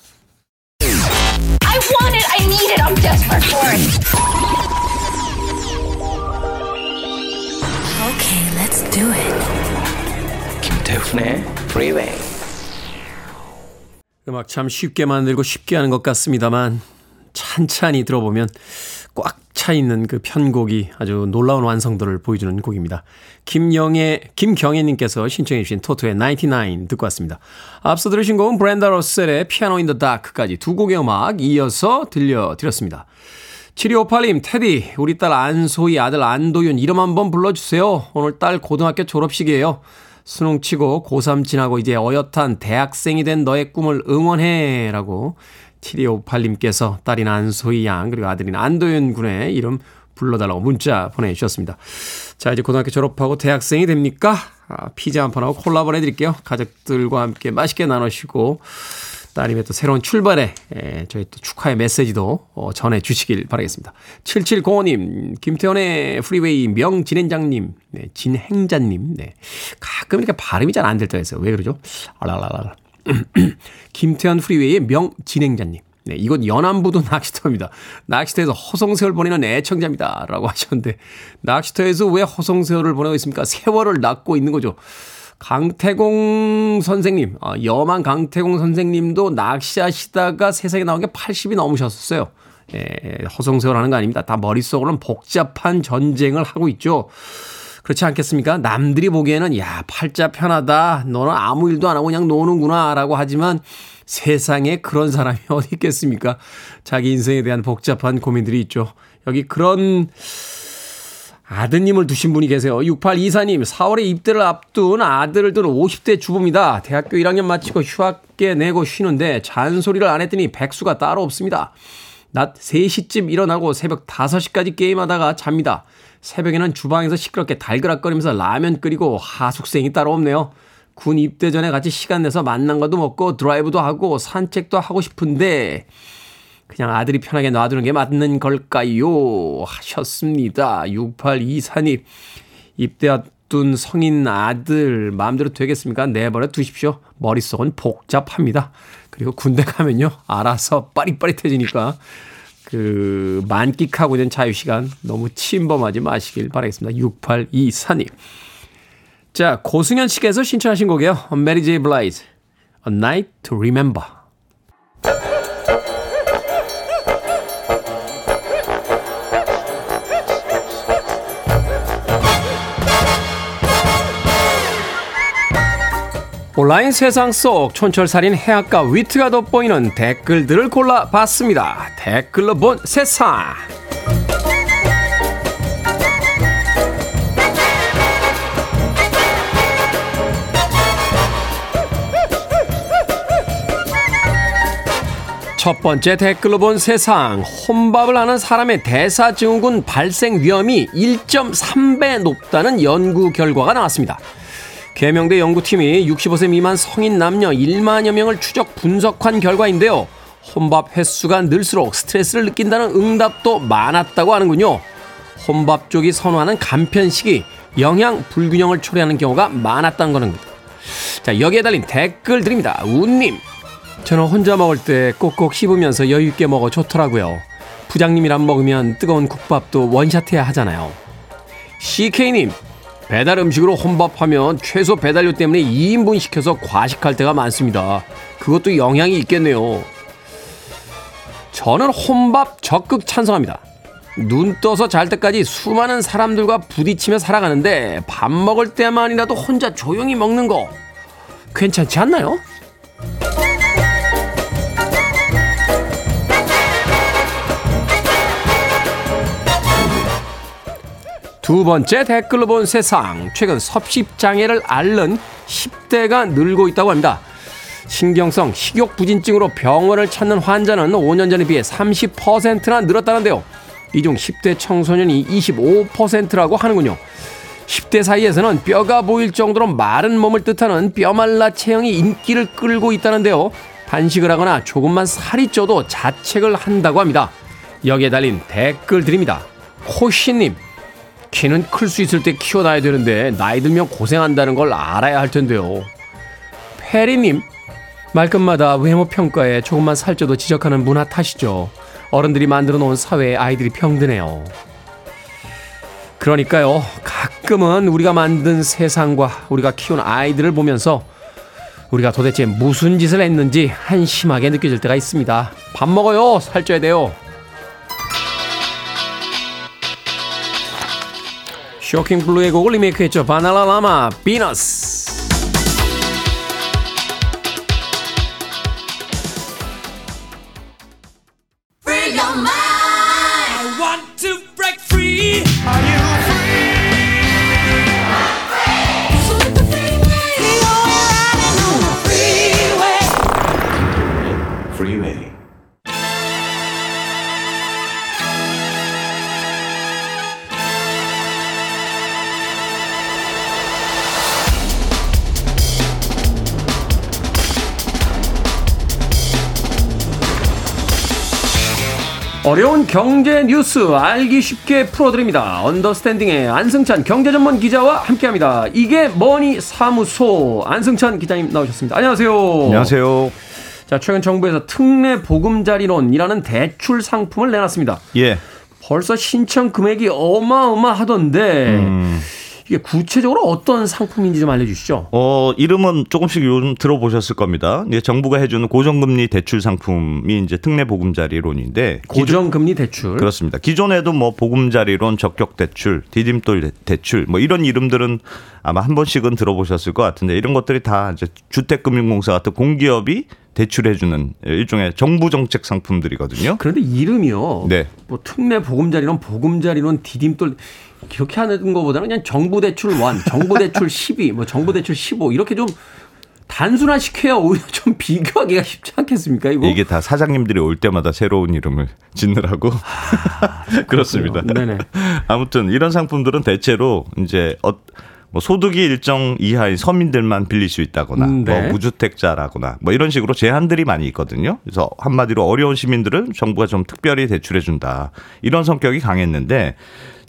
Do it. 김태훈의 Freeway. 음악 참 쉽게 만들고 쉽게 하는 것 같습니다만 찬찬히 들어보면 꽉 차 있는 그 편곡이 아주 놀라운 완성도를 보여주는 곡입니다. 김영애, 김경애님께서 신청해 주신 토토의 99 듣고 왔습니다. 앞서 들으신 곡은 브랜다 로셀의 피아노 인 더 다크까지 두 곡의 음악 이어서 들려드렸습니다. 7258님, 테디, 우리 딸 안소희, 아들 안도윤 이름 한번 불러주세요. 오늘 딸 고등학교 졸업식이에요. 수능 치고 고3 지나고 이제 어엿한 대학생이 된 너의 꿈을 응원해. 라고 7258님께서 딸인 안소희 양, 그리고 아들인 안도윤 군의 이름 불러달라고 문자 보내주셨습니다. 자, 이제 고등학교 졸업하고 대학생이 됩니까? 아, 피자 한 판하고 콜라 보내드릴게요. 가족들과 함께 맛있게 나누시고, 따님의 또 새로운 출발에 에, 저희 또 축하의 메시지도 어, 전해 주시길 바라겠습니다. 7705님, 김태훈의 프리웨이 명진행장님, 네, 진행자님, 네. 가끔 이렇게 발음이 잘 안 될 때가 있어요. 왜 그러죠? 알랄랄랄. 김태훈 프리웨이의 명진행자님. 네, 이곳 연안부두 낚시터입니다. 낚시터에서 허송세월 보내는 애청자입니다. 라고 하셨는데, 낚시터에서 왜 허송세월을 보내고 있습니까? 세월을 낳고 있는 거죠. 강태공 선생님, 어, 여만 강태공 선생님도 낚시하시다가 세상에 나온 게 80이 넘으셨었어요. 예, 허송세월 하는 거 아닙니다. 다 머릿속으로는 복잡한 전쟁을 하고 있죠. 그렇지 않겠습니까? 남들이 보기에는 야 팔자 편하다. 너는 아무 일도 안 하고 그냥 노는구나라고 하지만 세상에 그런 사람이 어디 있겠습니까? 자기 인생에 대한 복잡한 고민들이 있죠. 여기 그런 아드님을 두신 분이 계세요. 6824님, 4월에 입대를 앞둔 아들을 둔 50대 주부입니다. 대학교 1학년 마치고 휴학계 내고 쉬는데 잔소리를 안 했더니 백수가 따로 없습니다. 낮 3시쯤 일어나고 새벽 5시까지 게임하다가 잡니다. 새벽에는 주방에서 시끄럽게 달그락거리면서 라면 끓이고 하숙생이 따로 없네요. 군 입대 전에 같이 시간 내서 만난 것도 먹고 드라이브도 하고 산책도 하고 싶은데 그냥 아들이 편하게 놔두는 게 맞는 걸까요? 하셨습니다. 6824님. 입대 앞둔 성인 아들 마음대로 되겠습니까? 내버려 두십시오. 머릿속은 복잡합니다. 그리고 군대 가면요. 알아서 빠릿빠릿해지니까 그 만끽하고 있는 자유 시간 너무 침범하지 마시길 바라겠습니다. 6824님. 자, 고승현 씨께서 신청하신 곡이에요. 메리 제이 블라이즈. A Night to Remember. 온라인 세상 속 촌철살인 해학과 위트가 돋보이는 댓글들을 골라봤습니다. 댓글로 본 세상. 첫 번째 댓글로 본 세상 혼밥을 하는 사람의 대사증후군 발생 위험이 1.3배 높다는 연구 결과가 나왔습니다. 개명대 연구팀이 65세 미만 성인 남녀 1만여 명을 추적 분석한 결과인데요. 혼밥 횟수가 늘수록 스트레스를 느낀다는 응답도 많았다고 하는군요. 혼밥 쪽이 선호하는 간편식이 영양 불균형을 초래하는 경우가 많았다는 거는 자 여기에 달린 댓글 드립니다. 우님 저는 혼자 먹을 때 꼭꼭 씹으면서 여유 있게 먹어 좋더라고요. 부장님이랑 먹으면 뜨거운 국밥도 원샷해야 하잖아요. CK님 배달 음식으로 혼밥하면 최소 배달료 때문에 2인분 시켜서 과식할 때가 많습니다. 그것도 영향이 있겠네요. 저는 혼밥 적극 찬성합니다. 눈 떠서 잘 때까지 수많은 사람들과 부딪히며 살아가는데 밥 먹을 때만이라도 혼자 조용히 먹는 거 괜찮지 않나요? 두 번째 댓글로 본 세상. 최근 섭식장애를 앓는 10대가 늘고 있다고 합니다. 신경성 식욕부진증으로 병원을 찾는 환자는 5년 전에 비해 30%나 늘었다는데요. 이 중 10대 청소년이 25%라고 하는군요. 10대 사이에서는 뼈가 보일 정도로 마른 몸을 뜻하는 뼈말라 체형이 인기를 끌고 있다는데요. 단식을 하거나 조금만 살이 쪄도 자책을 한다고 합니다. 여기에 달린 댓글 드립니다. 코시님, 키는 클 수 있을 때 키워놔야 되는데 나이 들면 고생한다는 걸 알아야 할 텐데요. 페리님, 말끝마다 외모 평가에 조금만 살쪄도 지적하는 문화 탓이죠. 어른들이 만들어 놓은 사회에 아이들이 병드네요. 그러니까요, 가끔은 우리가 만든 세상과 우리가 키운 아이들을 보면서 우리가 도대체 무슨 짓을 했는지 한심하게 느껴질 때가 있습니다. 밥 먹어요. 살쪄야 돼요. 쇼킹 블루의 곡을 리메이크했죠. 바나나 라마 비너스. 경제 뉴스 알기 쉽게 풀어드립니다. 언더스탠딩의 안승찬 경제 전문 기자와 함께합니다. 이게 뭐니 사무소 안승찬 기자님 나오셨습니다. 안녕하세요. 안녕하세요. 자 최근 정부에서 특례 보금자리론이라는 대출 상품을 내놨습니다. 예. 벌써 신청 금액이 어마어마하던데 음. 이게 구체적으로 어떤 상품인지 좀 알려주시죠. 어, 이름은 조금씩 요즘 들어보셨을 겁니다. 이제 정부가 해주는 고정금리 대출 상품이 이제 특례 보금자리론인데. 고정금리 대출. 그렇습니다. 기존에도 뭐 보금자리론, 적격 대출, 디딤돌 대출 뭐 이런 이름들은 아마 한 번씩은 들어보셨을 것 같은데 이런 것들이 다 이제 주택금융공사 같은 공기업이 대출해주는 일종의 정부 정책 상품들이거든요. 그런데 이름이요. 네. 뭐 특례 보금자리론, 보금자리론, 디딤돌 이렇게 하는 것보다는 그냥 정부 대출 1, 정부 대출 12, 뭐 정부 대출 15 이렇게 좀 단순화시켜야 오히려 좀 비교하기가 쉽지 않겠습니까? 이거 이게 다 사장님들이 올 때마다 새로운 이름을 짓느라고 그렇습니다. 네네. 아무튼 이런 상품들은 대체로 이제 어, 뭐 소득이 일정 이하의 서민들만 빌릴 수 있다거나 음, 네. 뭐 무주택자라거나 뭐 이런 식으로 제한들이 많이 있거든요. 그래서 한마디로 어려운 시민들을 정부가 좀 특별히 대출해 준다. 이런 성격이 강했는데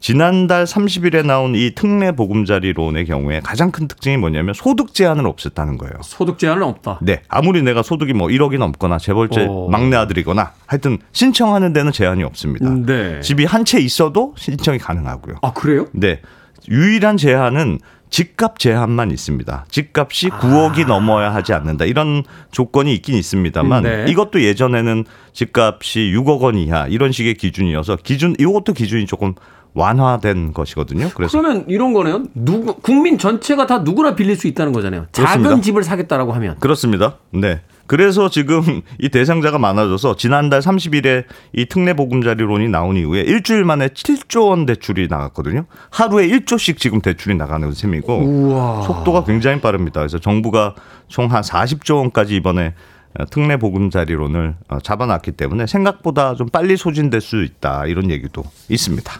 지난달 30일에 나온 이 특례 보금자리론의 경우에 가장 큰 특징이 뭐냐면 소득 제한을 없앴다는 거예요. 소득 제한은 없다. 네. 아무리 내가 소득이 뭐 1억이 넘거나 재벌제 어. 막내 아들이거나 하여튼 신청하는 데는 제한이 없습니다. 음, 네. 집이 한 채 있어도 신청이 가능하고요. 아 그래요? 네. 유일한 제한은 집값 제한만 있습니다. 집값이 아. 9억이 넘어야 하지 않는다. 이런 조건이 있긴 있습니다만 네. 이것도 예전에는 집값이 6억 원 이하 이런 식의 기준이어서 기준 이것도 기준이 조금 완화된 것이거든요. 그래서 그러면 이런 거네요. 누구 국민 전체가 다 누구나 빌릴 수 있다는 거잖아요. 작은 그렇습니다. 집을 사겠다라고 하면. 그렇습니다. 네. 그래서 지금 이 대상자가 많아져서 지난달 30일에 이 특례 보금자리론이 나온 이후에 일주일 만에 7조 원 대출이 나갔거든요. 하루에 1조씩 지금 대출이 나가는 셈이고 우와. 속도가 굉장히 빠릅니다. 그래서 정부가 총 한 40조 원까지 이번에 어, 특례 보금자리론을 어, 잡아놨기 때문에 생각보다 좀 빨리 소진될 수 있다 이런 얘기도 있습니다.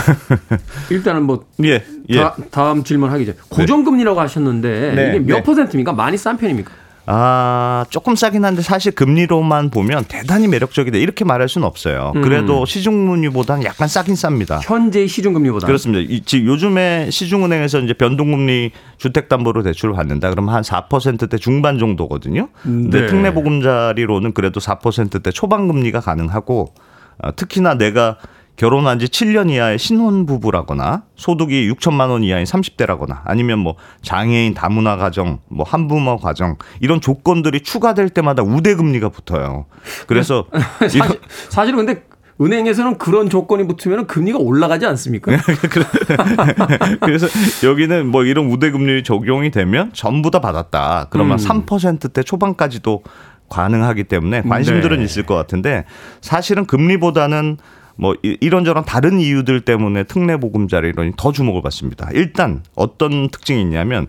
일단은 뭐 예, 예. 다, 다음 질문 하기 전에 고정금리라고 하셨는데 네, 이게 몇 네. 퍼센트입니까? 많이 싼 편입니까? 아, 조금 싸긴 한데 사실 금리로만 보면 대단히 매력적이다 이렇게 말할 수는 없어요. 음. 그래도 시중금리보다는 약간 싸긴 쌉니다. 현재 시중금리보다 그렇습니다. 이, 지금 요즘에 시중은행에서 이제 변동금리 주택담보로 대출을 받는다. 그러면 한 4%대 중반 정도거든요. 근데 네. 특례보금자리로는 그래도 4%대 초반 금리가 가능하고 어, 특히나 내가 결혼한 지 7년 이하의 신혼부부라거나 소득이 6천만 원 이하인 30대라거나 아니면 뭐 장애인 다문화 가정, 뭐 한부모 가정 이런 조건들이 추가될 때마다 우대 금리가 붙어요. 그래서 사실, 사실은 근데 은행에서는 그런 조건이 붙으면 금리가 올라가지 않습니까? 그래서 여기는 뭐 이런 우대 금리 적용이 되면 전부 다 받았다. 그러면 음. 3%대 초반까지도 가능하기 때문에 관심들은 네. 있을 것 같은데 사실은 금리보다는 뭐 이- 이런저런 다른 이유들 때문에 특례 보금자리 이론이 더 주목을 받습니다. 일단 어떤 특징이 있냐면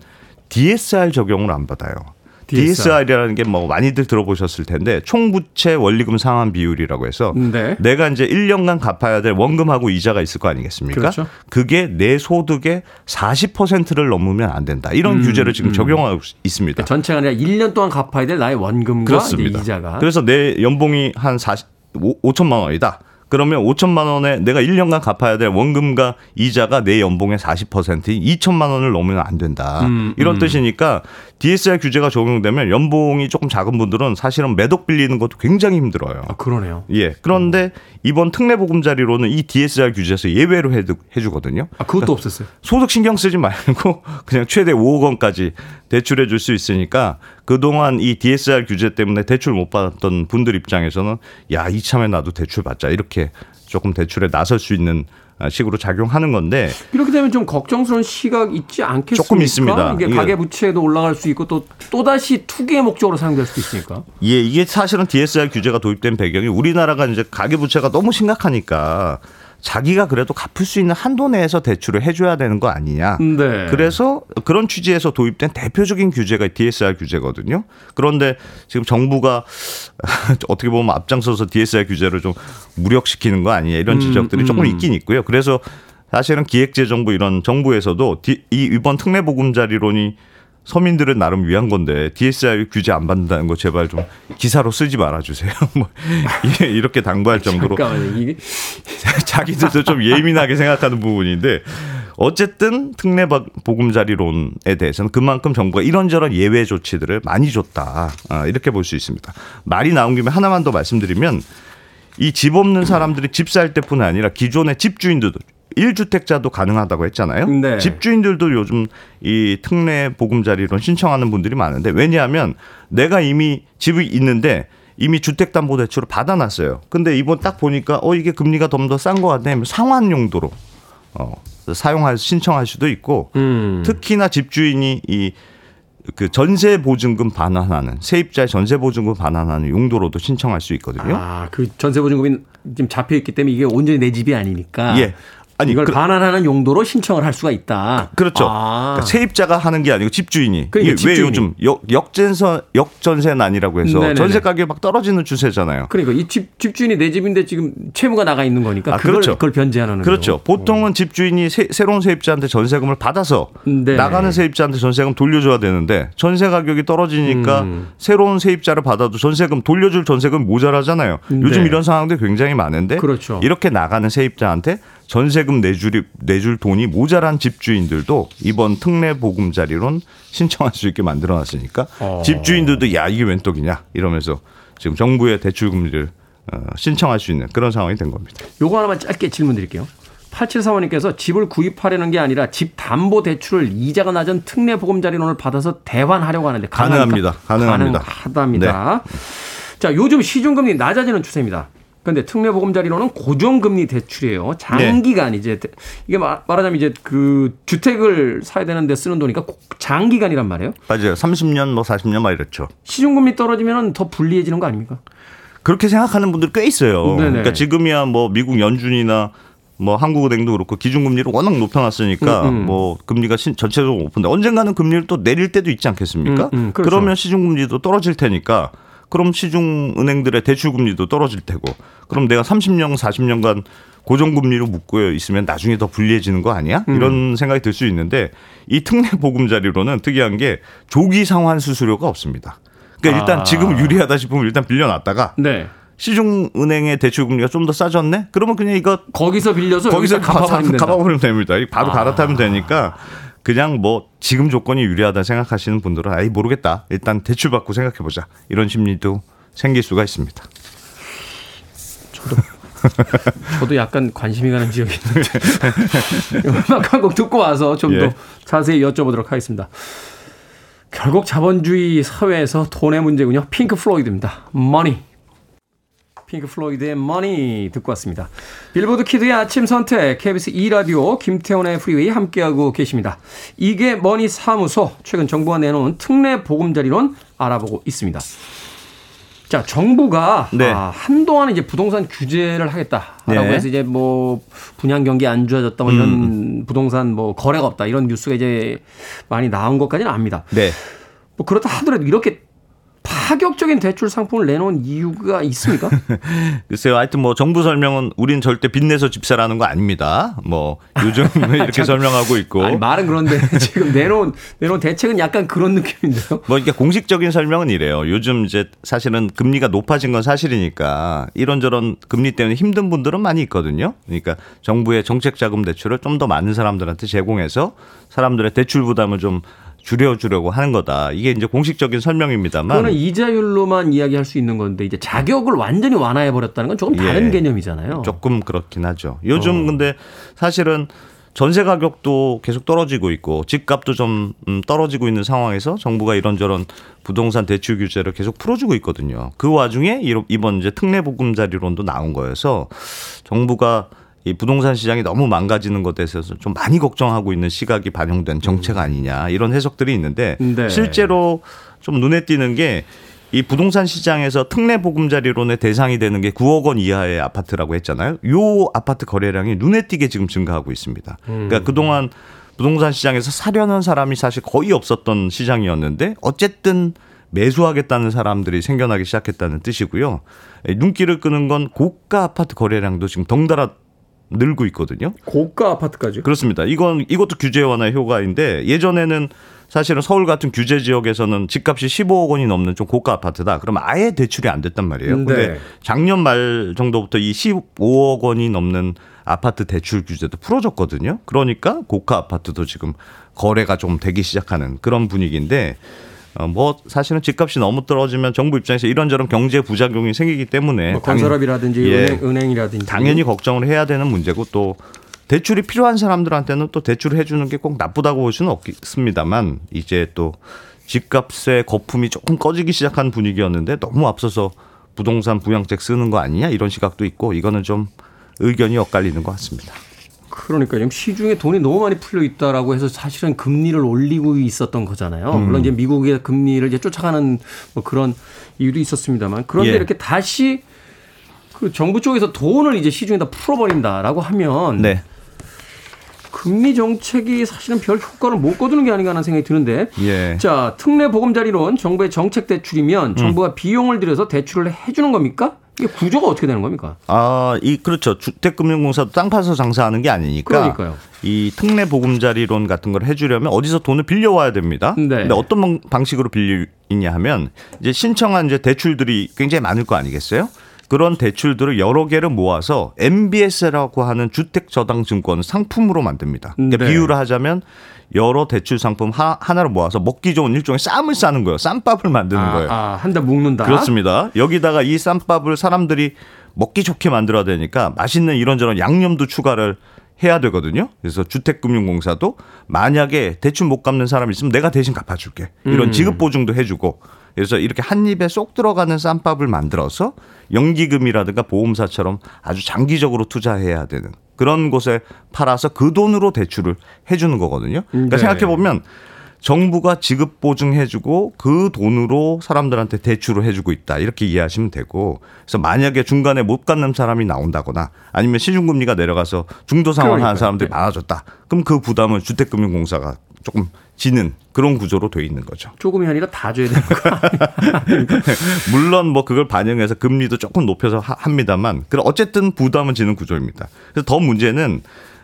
DSR 적용을 안 받아요. DSR. DSR이라는 게 뭐 많이들 들어보셨을 텐데 총부채 원리금 상환 비율이라고 해서 네. 내가 이제 1년간 갚아야 될 원금하고 이자가 있을 거 아니겠습니까? 그렇죠. 그게 내 소득의 40%를 넘으면 안 된다. 이런 음, 규제를 지금 음. 적용하고 있습니다. 전체가 아니라 1년 동안 갚아야 될 나의 원금과 이자가 그래서 내 연봉이 한 40, 5, 천만 원이다. 그러면 5천만 원에 내가 1년간 갚아야 될 원금과 이자가 내 연봉의 40%인 2천만 원을 넘으면 안 된다. 음, 이런 음. 뜻이니까 DSR 규제가 적용되면 연봉이 조금 작은 분들은 사실은 매독 빌리는 것도 굉장히 힘들어요. 아, 그러네요. 예. 그런데 이번 특례 보금자리로는 이 DSR 규제에서 예외로 해두- 해주거든요. 아, 그것도 없었어요. 소득 신경 쓰지 말고 그냥 최대 5억 원까지 대출해 줄 수 있으니까 그동안 이 DSR 규제 때문에 대출 못 받았던 분들 입장에서는 야, 이참에 나도 대출 받자. 이렇게 조금 대출에 나설 수 있는 아, 식으로 작용하는 건데 이렇게 되면 좀 걱정스러운 시각 있지 않겠습니까? 조금 있습니다. 이게 이게- 가계 부채도 올라갈 수 있고 또 또 다시 투기의 목적으로 사용될 수도 있으니까. 예, 이게 사실은 DSR 규제가 도입된 배경이 우리나라가 이제 가계 부채가 너무 심각하니까 자기가 그래도 갚을 수 있는 한도 내에서 대출을 해줘야 되는 거 아니냐. 네. 그래서 그런 취지에서 도입된 대표적인 규제가 DSR 규제거든요. 그런데 지금 정부가 어떻게 보면 앞장서서 DSR 규제를 좀 무력시키는 거 아니냐 이런 음, 지적들이 조금 음. 있긴 있고요. 그래서 사실은 기획재정부 이런 정부에서도 디- 이 이번 특례보금자리론이 서민들을 나름 위한 건데 DSR 규제 안 받는다는 거 제발 좀 기사로 쓰지 말아주세요. 뭐 이렇게 당부할 정도로 자기들도 좀 예민하게 생각하는 부분인데 어쨌든 특례 보금자리론에 대해서는 그만큼 정부가 이런저런 예외 조치들을 많이 줬다 아, 이렇게 볼 수 있습니다. 말이 나온 김에 하나만 더 말씀드리면 이 집 없는 사람들이 집 살 때뿐 아니라 기존의 집주인들도 1주택자도 가능하다고 했잖아요. 네. 집주인들도 요즘 이 특례 보금자리론 신청하는 분들이 많은데 왜냐하면 내가 이미 집이 있는데 이미 주택담보대출을 받아놨어요. 근데 이번 딱 보니까 어 이게 금리가 좀 더 싼 것 같네. 상환 용도로 어 사용할 신청할 수도 있고 음. 특히나 집주인이 이 그 전세 보증금 반환하는 세입자의 전세 보증금 반환하는 용도로도 신청할 수 있거든요. 아, 그 전세 보증금이 지금 잡혀 있기 때문에 이게 온전히 내 집이 아니니까. 예. 아니, 이걸 그- 반환하는 용도로 신청을 할 수가 있다. 그렇죠. 아. 그러니까 세입자가 하는 게 아니고 집주인이. 그러니까 이게 왜 집주인이. 요즘 역, 역전세 역전세 난이라고 해서 네네네. 전세 가격이 막 떨어지는 추세잖아요. 그러니까 이 집 집주인이 내 집인데 지금 채무가 나가 있는 거니까 아, 그걸 그렇죠. 그걸 변제하는 그렇죠. 거죠. 보통은 집주인이 새, 새로운 세입자한테 전세금을 받아서 네. 나가는 세입자한테 전세금 돌려줘야 되는데 전세 가격이 떨어지니까 음. 새로운 세입자를 받아도 전세금 돌려줄 전세금 모자라잖아요. 요즘 네. 이런 상황들 굉장히 많은데 그렇죠. 이렇게 나가는 세입자한테 전세금 내줄 내줄 돈이 모자란 집주인들도 이번 특례 보금자리론 신청할 수 있게 만들어놨으니까 어. 집주인들도 야 이게 웬 떡이냐 이러면서 지금 정부의 대출 금리를 어, 신청할 수 있는 그런 상황이 된 겁니다. 요거 하나만 짧게 질문 드릴게요. 8745님께서 집을 구입하려는 게 아니라 집 담보 대출을 이자가 낮은 특례 보금자리론을 받아서 대환하려고 하는데 가능합니까? 가능합니다. 네. 가능하답니다. 자, 요즘 시중금리 낮아지는 추세입니다. 그런데 특례 보금자리론은 고정금리 대출이에요. 장기간 네. 이제 이게 말- 말하자면 이제 그 주택을 사야 되는데 쓰는 돈이니까 고- 장기간이란 말이에요. 맞아요. 30년 뭐 40년 막 이렇죠. 시중금리 떨어지면 더 불리해지는 거 아닙니까? 그렇게 생각하는 분들 꽤 있어요. 네네. 그러니까 지금이야 뭐 미국 연준이나 뭐 한국은행도 그렇고 기준금리를 워낙 높여놨으니까 음, 음. 뭐 금리가 신- 전체적으로 높은데 언젠가는 금리를 또 내릴 때도 있지 않겠습니까? 음, 음, 그렇죠. 그러면 시중금리도 떨어질 테니까 그럼 시중 은행들의 대출 금리도 떨어질 테고 그럼 내가 30년, 40년간 고정 금리로 묶여 있으면 나중에 더 불리해지는 거 아니야? 음. 이런 생각이 들 수 있는데 이 특례 보금자리로는 특이한 게 조기 상환 수수료가 없습니다. 그러니까 일단 아. 지금 유리하다 싶으면 일단 빌려놨다가 네. 시중 은행의 대출 금리가 좀 더 싸졌네? 그러면 그냥 이거 거기서 빌려서 거기서 갚아버리면 됩니다. 바로 아. 갈아타면 되니까 그냥 뭐 지금 조건이 유리하다 생각하시는 분들은 아이 모르겠다. 일단 대출 받고 생각해 보자. 이런 심리도 생길 수가 있습니다. 저도 약간 관심이 가는 지역이 있는데 음악 한 곡 듣고 와서 좀더 예. 자세히 여쭤보도록 하겠습니다. 결국 자본주의 사회에서 돈의 문제군요. 핑크 플로이드입니다. Money. 핑크 플로이드의 Money 듣고 왔습니다. 빌보드 키드의 아침 선택 KBS 2라디오 김태훈의 프리웨이 함께하고 계십니다. 이게 머니 사무소 최근 정부가 내놓은 특례 보금자리론 알아보고 있습니다. 자, 정부가 네. 아, 한동안 이제 부동산 규제를 하겠다라고 네. 음. 해서 이제 뭐 분양 경기 안 좋아졌다 뭐 이런 부동산 뭐 거래가 없다 이런 뉴스가 이제 많이 나온 것까지는 압니다. 네. 뭐 그렇다 하더라도 이렇게 파격적인 대출 상품을 내놓은 이유가 있습니까? 글쎄요. 하여튼 뭐 정부 설명은 우린 절대 빚내서 집사라는 거 아닙니다. 뭐 요즘 이렇게 설명하고 있고. 아니 말은 그런데 지금 내놓은 내놓은 대책은 약간 그런 느낌인데요. 뭐 이게 공식적인 설명은 이래요. 요즘 이제 사실은 금리가 높아진 건 사실이니까 이런저런 금리 때문에 힘든 분들은 많이 있거든요. 그러니까 정부의 정책 자금 대출을 좀 더 많은 사람들한테 제공해서 사람들의 대출 부담을 좀 줄여주려고 하는 거다. 이게 이제 공식적인 설명입니다만. 그거는 이자율로만 이야기할 수 있는 건데 이제 자격을 완전히 완화해 버렸다는 건 조금 다른 예. 개념이잖아요. 조금 그렇긴 하죠. 요즘 어. 근데 사실은 전세 가격도 계속 떨어지고 있고 집값도 좀 음, 떨어지고 있는 상황에서 정부가 이런저런 부동산 대출 규제를 계속 풀어주고 있거든요. 그 와중에 이번 이제 특례 보금자리론도 나온 거여서 정부가 이 부동산 시장이 너무 망가지는 것에 대해서 좀 많이 걱정하고 있는 시각이 반영된 정책 아니냐 이런 해석들이 있는데 네. 실제로 좀 눈에 띄는 게 이 부동산 시장에서 특례 보금자리론의 대상이 되는 게 9억 원 이하의 아파트라고 했잖아요. 요 아파트 거래량이 눈에 띄게 지금 증가하고 있습니다. 그러니까 그동안 부동산 시장에서 사려는 사람이 사실 거의 없었던 시장이었는데 어쨌든 매수하겠다는 사람들이 생겨나기 시작했다는 뜻이고요. 눈길을 끄는 건 고가 아파트 거래량도 지금 덩달아 늘고 있거든요. 고가 아파트까지. 그렇습니다. 이건 이것도 규제 완화의 효과인데 예전에는 사실은 서울 같은 규제 지역에서는 집값이 15억 원이 넘는 좀 고가 아파트다. 그럼 아예 대출이 안 됐단 말이에요. 네. 근데 작년 말 정도부터 이 15억 원이 넘는 아파트 대출 규제도 풀어졌거든요. 그러니까 고가 아파트도 지금 거래가 좀 되기 시작하는 그런 분위기인데 어, 뭐 사실은 집값이 너무 떨어지면 정부 입장에서 이런저런 경제 부작용이 생기기 때문에 뭐 건설업이라든지 예. 은행, 은행 이라든지 당연히 걱정을 해야 되는 문제고 또 대출이 필요한 사람들한테는 또 대출을 해주는 게 꼭 나쁘다고 볼 수는 없습니다만 이제 또 집값의 거품이 조금 꺼지기 시작한 분위기였는데 너무 앞서서 부동산 부양책 쓰는 거 아니냐 이런 시각도 있고 이거는 좀 의견이 엇갈리는 것 같습니다. 그러니까 지금 시중에 돈이 너무 많이 풀려 있다라고 해서 사실은 금리를 올리고 있었던 거잖아요. 음. 물론 이제 미국의 금리를 이제 쫓아가는 뭐 그런 이유도 있었습니다만 그런데 예. 이렇게 다시 그 정부 쪽에서 돈을 이제 시중에다 풀어버린다라고 하면 네. 금리 정책이 사실은 별 효과를 못 거두는 게 아닌가 하는 생각이 드는데 예. 자 특례 보금자리론 정부의 정책 대출이면 정부가 비용을 들여서 대출을 해주는 겁니까? 이게 구조가 어떻게 되는 겁니까? 아, 이 그렇죠. 주택금융공사도 땅 파서 장사하는 게 아니니까. 그러니까요. 이 특례 보금자리론 같은 걸 해주려면 어디서 돈을 빌려 와야 됩니다. 네. 근데 어떤 방- 방식으로 빌리냐 하면 이제 신청한 이제 대출들이 굉장히 많을 거 아니겠어요? 그런 대출들을 여러 개를 모아서 MBS라고 하는 주택저당증권 상품으로 만듭니다. 그러니까 네. 비유를 하자면 여러 대출 상품 하, 하나로 모아서 먹기 좋은 일종의 쌈을 싸는 거예요. 쌈밥을 만드는 거예요. 아, 한달 묶는다. 그렇습니다. 여기다가 이 쌈밥을 사람들이 먹기 좋게 만들어야 되니까 맛있는 이런저런 양념도 추가를 해야 되거든요. 그래서 주택금융공사도 만약에 대출 못 갚는 사람이 있으면 내가 대신 갚아줄게. 이런 지급 보증도 해주고. 그래서 이렇게 한 입에 쏙 들어가는 쌈밥을 만들어서 연기금이라든가 보험사처럼 아주 장기적으로 투자해야 되는 그런 곳에 팔아서 그 돈으로 대출을 해주는 거거든요. 그러니까 네. 생각해 보면 정부가 지급 보증해주고 그 돈으로 사람들한테 대출을 해주고 있다 이렇게 이해하시면 되고 그래서 만약에 중간에 못 갚는 사람이 나온다거나 아니면 시중금리가 내려가서 중도 상환하는. 사람들이 네. 많아졌다 그럼 그 부담을 주택금융공사가 조금 지는 그런 구조로 돼 있는 거죠. 조금이 아니라 다 줘야 되는 거? 물론 뭐 그걸 반영해서 금리도 조금 높여서 하- 합니다만 그럼 어쨌든 부담은 지는 구조입니다. 그래서 더 문제는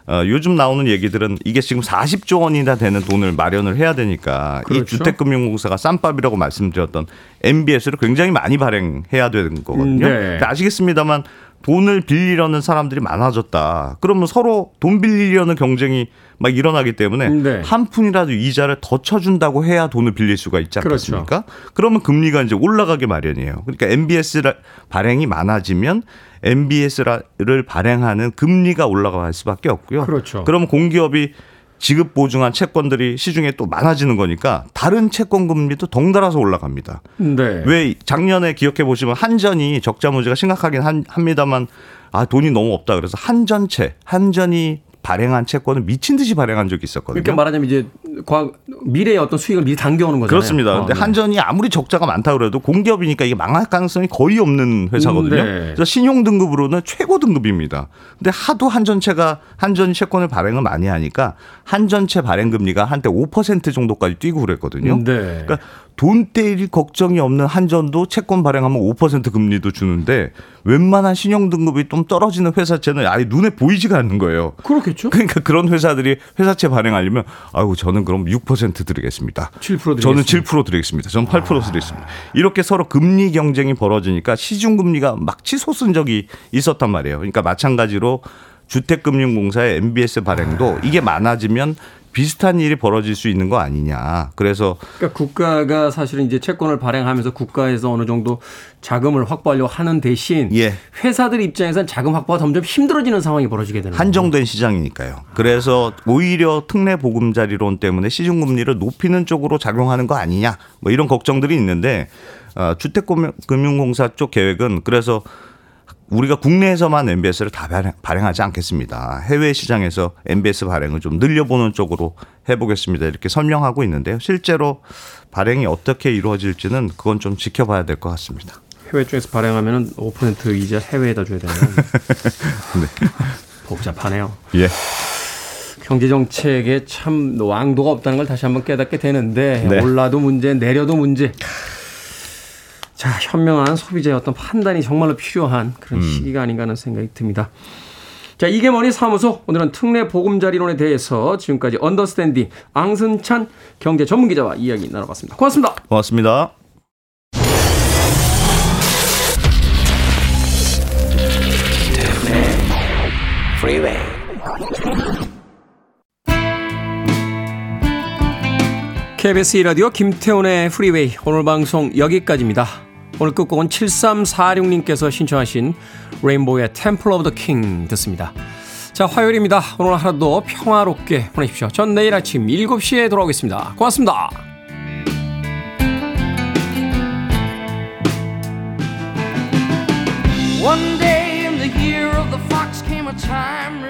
어, 요즘 나오는 얘기들은 이게 지금 40조 원이나 되는 돈을 마련을 해야 되니까 이 그렇죠. 주택금융공사가 쌈밥이라고 말씀드렸던 MBS를 굉장히 많이 발행해야 되는 거거든요. 네. 근데 아시겠습니다만 돈을 빌리려는 사람들이 많아졌다. 그러면 서로 돈 빌리려는 경쟁이 막 일어나기 때문에 네. 한 푼이라도 이자를 더 쳐준다고 해야 돈을 빌릴 수가 있지 그렇죠. 않겠습니까? 그러면 금리가 이제 올라가게 마련이에요. 그러니까 MBS 발행이 많아지면 MBS를 발행하는 금리가 올라갈 수밖에 없고요. 그렇죠. 그러면 공기업이 지급 보증한 채권들이 시중에 또 많아지는 거니까 다른 채권 금리도 덩달아서 올라갑니다. 네. 왜 작년에 기억해 보시면 한전이 적자 문제가 심각하긴 한- 합니다만 아 돈이 너무 없다 그래서 한전채 한전이 발행한 채권을 미친 듯이 발행한 적이 있었거든요. 그러니까 말하자면 이제 과 미래의 어떤 수익을 미리 당겨오는 거잖아요. 그렇습니다. 어, 근데 네. 한전이 아무리 적자가 많다 그래도 공기업이니까 이게 망할 가능성이 거의 없는 회사거든요. 음, 네. 그래서 신용 등급으로는 최고 등급입니다. 근데 하도 한전채가 한전 채권을 발행을 많이 하니까 한전채 발행 금리가 한때 5% 정도까지 뛰고 그랬거든요. 네. 그러니까 돈 떼일 걱정이 없는 한전도 채권 발행하면 5% 금리도 주는데 웬만한 신용 등급이 좀 떨어지는 회사채는 아예 눈에 보이지가 않는 거예요. 그렇겠죠. 그러니까 그런 회사들이 회사채 발행하려면 아유 저는 그럼 6% 드리겠습니다. 7% 저는 드리겠습니다. 7% 드리겠습니다. 저는 8% 드리겠습니다. 이렇게 서로 금리 경쟁이 벌어지니까 시중 금리가 막 치솟은 적이 있었단 말이에요. 그러니까 마찬가지로 주택금융공사의 MBS 발행도 이게 많아지면 비슷한 일이 벌어질 수 있는 거 아니냐. 그래서 그러니까 국가가 사실은 이제 채권을 발행하면서 국가에서 어느 정도 자금을 확보하려고 하는 대신 예. 회사들 입장에선 자금 확보가 점점 힘들어지는 상황이 벌어지게 되는. 한정된 시장이니까요. 그래서 오히려 특례 보금자리론 때문에 시중 금리를 높이는 쪽으로 작용하는 거 아니냐. 뭐 이런 걱정들이 있는데 어, 주택금융공사 쪽 계획은 그래서 우리가 국내에서만 MBS를 다 발행, 발행 하지 않겠습니다. 해외 시장에서 MBS 발행을 좀 늘려보는 쪽으로 해보겠습니다. 이렇게 설명하고 있는데요. 실제로 발행이 어떻게 이루어질지는 그건 좀 지켜봐야 될 것 같습니다. 해외 쪽에서 발행하면은 5% 이자 해외에다 줘야 되는 복잡하네요. 예. 경제 정책에 참 왕도가 없다는 걸 다시 한번 깨닫게 되는데 네. 올라도 문제, 내려도 문제. 자, 현명한 소비자의 어떤 판단이 정말로 필요한 그런 시기가 아닌가 하는 생각이 듭니다. 자, 이게 뭐니 사무소 오늘은 특례 보금자리론에 대해서 지금까지 언더스탠딩 앙승찬 경제 전문 기자와 이야기 나눠봤습니다. 고맙습니다. 고맙습니다. KBS 1라디오 김태훈의 프리웨이 오늘 방송 여기까지입니다. 오늘 끝곡은 7346님께서 신청하신 레인보우의 Temple of the King 듣습니다. 자 화요일입니다. 오늘 하루도 평화롭게 보내십시오. 전 내일 아침 7시에 돌아오겠습니다. 고맙습니다. One day in the year of the fox came a time